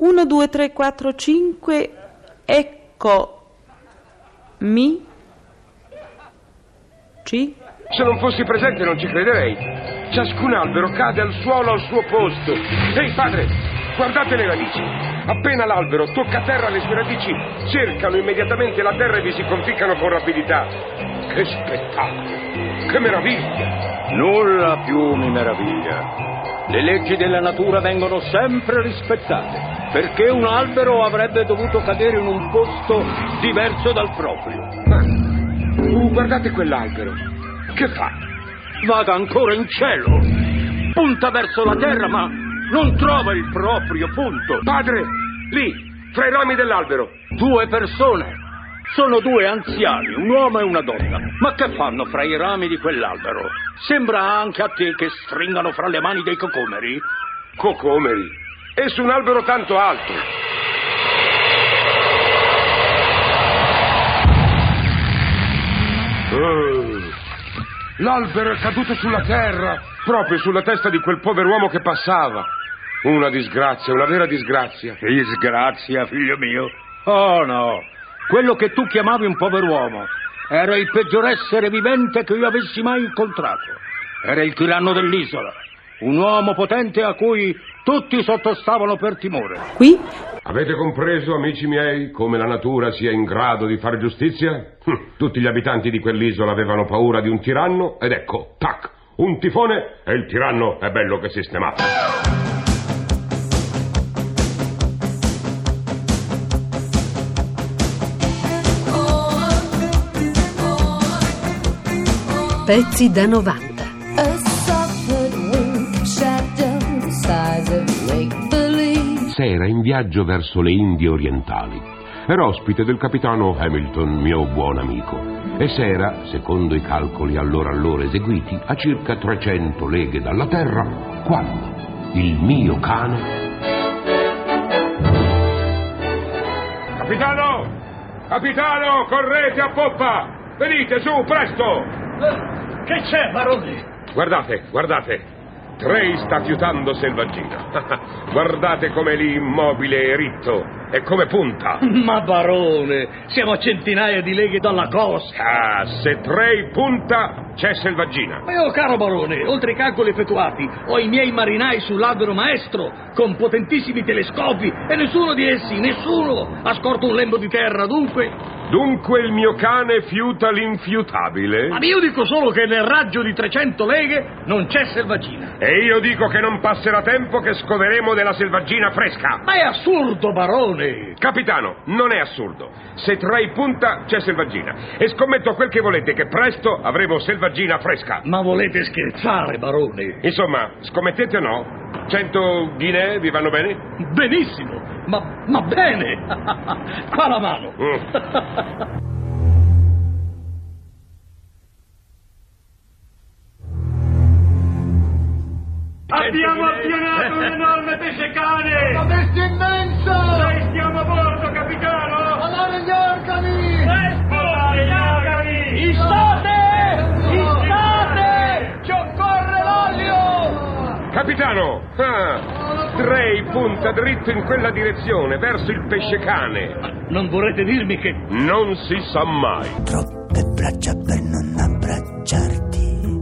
1, 2, 3, 4, 5, ecco, mi, ci. Se non fossi presente non ci crederei. Ciascun albero cade al suolo al suo posto. Ehi padre, guardate le radici. Appena l'albero tocca terra le sue radici cercano immediatamente la terra e vi si conficcano con rapidità. Che spettacolo! Che meraviglia! Nulla più mi meraviglia. Le leggi della natura vengono sempre rispettate, perché un albero avrebbe dovuto cadere in un posto diverso dal proprio. Uh, guardate quell'albero. Che fa? Vada ancora in cielo, punta verso la terra, ma non trova il proprio punto. Padre, lì, fra i rami dell'albero. Due persone. Sono due anziani, un uomo e una donna. Ma che fanno fra i rami di quell'albero? Sembra anche a te che stringano fra le mani dei cocomeri? Cocomeri? E su un albero tanto alto. Oh, l'albero è caduto sulla terra, proprio sulla testa di quel pover'uomo che passava. Una disgrazia, una vera disgrazia. Disgrazia, figlio mio. Oh no, quello che tu chiamavi un pover'uomo era il peggior essere vivente che io avessi mai incontrato. Era il tiranno dell'isola, un uomo potente a cui tutti sottostavano per timore. Qui? Avete compreso, amici miei, come la natura sia in grado di fare giustizia? Hm, Tutti gli abitanti di quell'isola avevano paura di un tiranno ed ecco, tac, un tifone e il tiranno è bello che sistemato. Pezzi da 90. A soft wing shadow the size of make believe. Sera in viaggio verso le Indie orientali. Era ospite del capitano Hamilton, mio buon amico. E s'era, secondo i calcoli allora allora eseguiti, a circa 300 leghe dalla terra, quando il mio cane... Capitano! Capitano, correte a poppa! Venite su, presto! Che c'è, barone? Guardate, guardate. Trey sta fiutando selvaggina. guardate come lì immobile e ritto. E come punta. Ma barone, siamo a centinaia di leghe dalla costa. Ah, se Trey punta, c'è selvaggina. Ma io, caro barone, oltre ai calcoli effettuati, ho i miei marinai sull'albero maestro, con potentissimi telescopi, e nessuno di essi, nessuno, ha scorto un lembo di terra, dunque... Dunque il mio cane fiuta l'infiutabile? Ma io dico solo che nel raggio di 300 leghe non c'è selvaggina. E io dico che non passerà tempo che scoveremo della selvaggina fresca. Ma è assurdo, barone! Capitano, non è assurdo. Se Trey punta, c'è selvaggina. E scommetto quel che volete che presto avremo selvaggina fresca. Ma volete scherzare, barone? Insomma, scommettete o no? Cento ghinee vi vanno bene? Benissimo, ma, ma bene! Qua la mano! Mm. Abbiamo appionato un enorme pesce cane! Una bestia immensa! Noi stiamo a bordo, capitano! Alare gli organi! Presto, gli organi! Istate! Istate! Ci occorre l'olio! Capitano! Ah, Trey punta dritto in quella direzione, verso il pesce cane. Non vorrete dirmi che... Non si sa mai. Troppe braccia per non abbracciarti,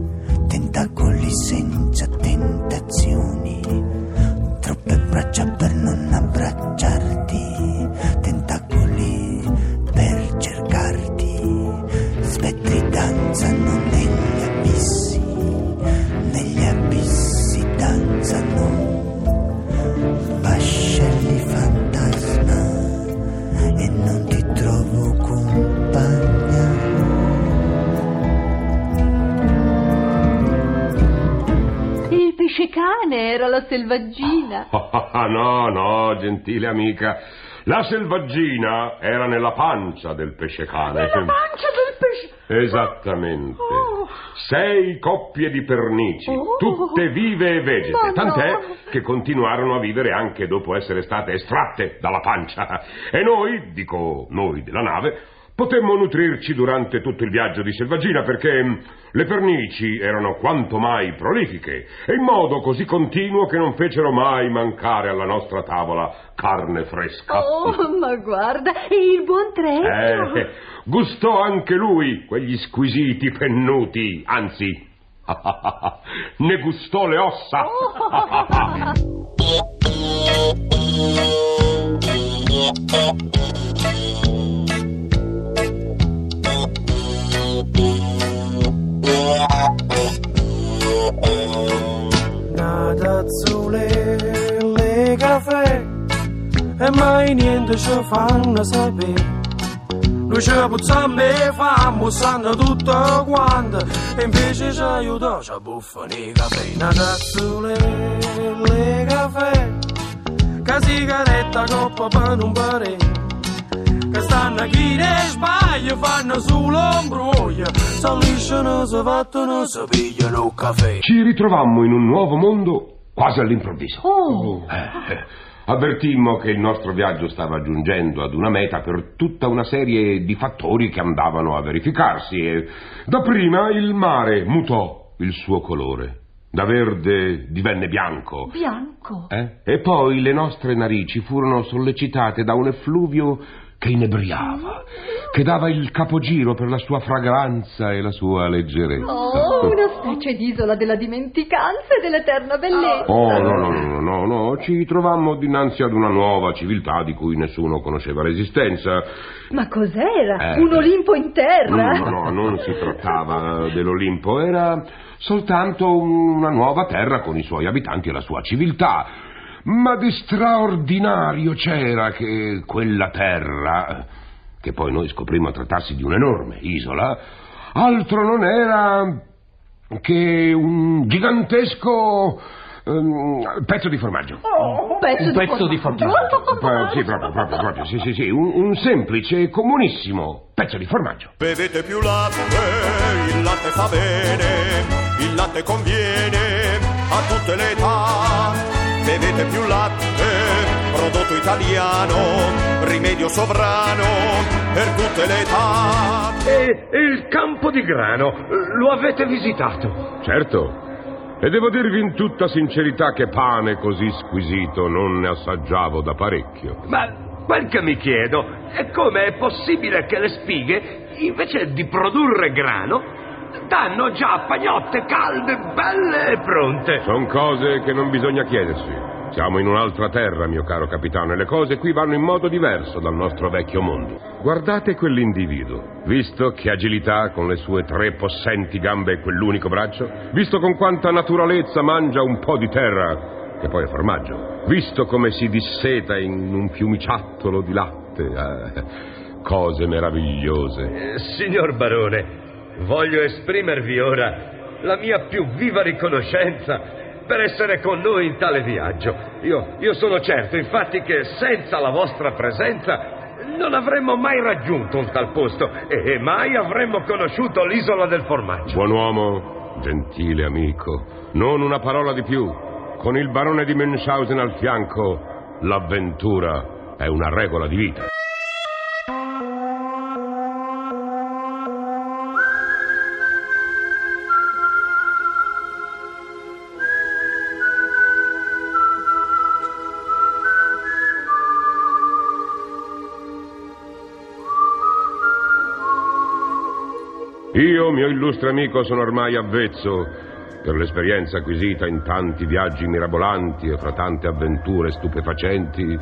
tentacoli senza tentazioni. Troppe braccia per non abbracciarti, Pesce cane era la selvaggina. No, no, gentile amica. La selvaggina era nella pancia del pesce cane. La pancia del pesce. Esattamente. Oh. Sei coppie di pernici, Oh. tutte vive e vegete, no. tant'è che continuarono a vivere anche dopo essere state estratte dalla pancia. E noi, dico noi della nave, Potemmo nutrirci durante tutto il viaggio di Selvaggina perché mh, le pernici erano quanto mai prolifiche e in modo così continuo che non fecero mai mancare alla nostra tavola carne fresca. Oh, ma guarda, il buon Trezzo. Eh, gustò anche lui quegli squisiti pennuti, anzi, ne gustò le ossa. Nada e niente ci fanno sapere. Noi ci puzziamo e famo, sanno tutto quanto, e invece ci aiuta, ci buffano i caffè. Azzurre, le caffè, che sigaretta coppa per un pare. Che stanno chi ne sbaglia, fanno solo imbroglio, s'allisciano, si fattono, si pigliano caffè. Ci ritrovammo in un nuovo mondo quasi all'improvviso. Oh, Eh, eh, avvertimmo che il nostro viaggio stava giungendo ad una meta per tutta una serie di fattori che andavano a verificarsi e dapprima il mare mutò il suo colore. Da verde divenne bianco. bianco. eh? E poi le nostre narici furono sollecitate da un effluvio che inebriava, che dava il capogiro per la sua fragranza e la sua leggerezza. Oh, una specie di isola della dimenticanza e dell'eterna bellezza. Oh, no, no, no, no, no, ci trovammo dinanzi ad una nuova civiltà di cui nessuno conosceva l'esistenza. Ma cos'era? Eh. Un Olimpo in terra? No, no, non si trattava dell'Olimpo, era soltanto una nuova terra con i suoi abitanti e la sua civiltà. Ma di straordinario c'era che quella terra, che poi noi scoprimmo trattarsi di un'enorme isola, altro non era che un gigantesco ehm, pezzo di formaggio. Oh, un pezzo, Un pezzo di formaggio. Sì, proprio, proprio, proprio, sì, sì, sì, un, un semplice e comunissimo pezzo di formaggio. Bevete più latte, il latte fa bene, il latte conviene a tutte le età. Bevete più latte, italiano, rimedio sovrano per tutte le età. E il campo di grano, lo avete visitato? Certo. E devo dirvi in tutta sincerità che pane così squisito non ne assaggiavo da parecchio. Ma quel che mi chiedo è come è possibile che le spighe, invece di produrre grano, danno già pagnotte calde, belle e pronte. Sono cose che non bisogna chiedersi. Siamo in un'altra terra, mio caro capitano, e le cose qui vanno in modo diverso dal nostro vecchio mondo. Guardate quell'individuo. Visto che agilità con le sue tre possenti gambe e quell'unico braccio? Visto con quanta naturalezza mangia un po' di terra, che poi è formaggio? Visto come si disseta in un fiumiciattolo di latte? eh, cose meravigliose. Eh, signor Barone, voglio esprimervi ora la mia più viva riconoscenza per essere con noi in tale viaggio. Io, io sono certo, infatti, che senza la vostra presenza non avremmo mai raggiunto un tal posto e, e mai avremmo conosciuto l'isola del formaggio. Buon uomo, gentile amico, non una parola di più. Con il barone di Münchhausen al fianco, l'avventura è una regola di vita. Io, mio illustre amico, sono ormai avvezzo, per l'esperienza acquisita in tanti viaggi mirabolanti e fra tante avventure stupefacenti,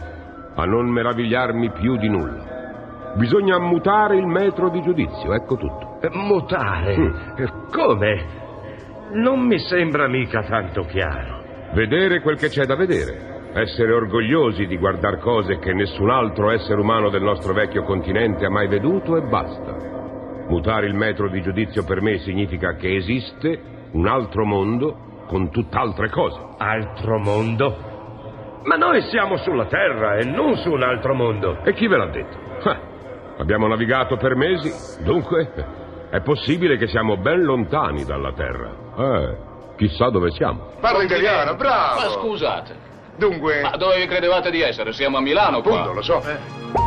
a non meravigliarmi più di nulla. Bisogna mutare il metro di giudizio, ecco tutto. Eh, Mutare? Mm. Eh, Come? Non mi sembra mica tanto chiaro. Vedere quel che c'è da vedere. Essere orgogliosi di guardar cose che nessun altro essere umano del nostro vecchio continente ha mai veduto e basta. Mutare il metro di giudizio per me significa che esiste un altro mondo con tutt'altre cose. Altro mondo? Ma noi siamo sulla Terra e non su un altro mondo. E chi ve l'ha detto? Ah, abbiamo navigato per mesi, dunque è possibile che siamo ben lontani dalla Terra. Eh, chissà dove siamo. Parla italiano, bravo! Ma scusate, Dunque, ma dove vi credevate di essere? Siamo a Milano qua. appunto, lo so.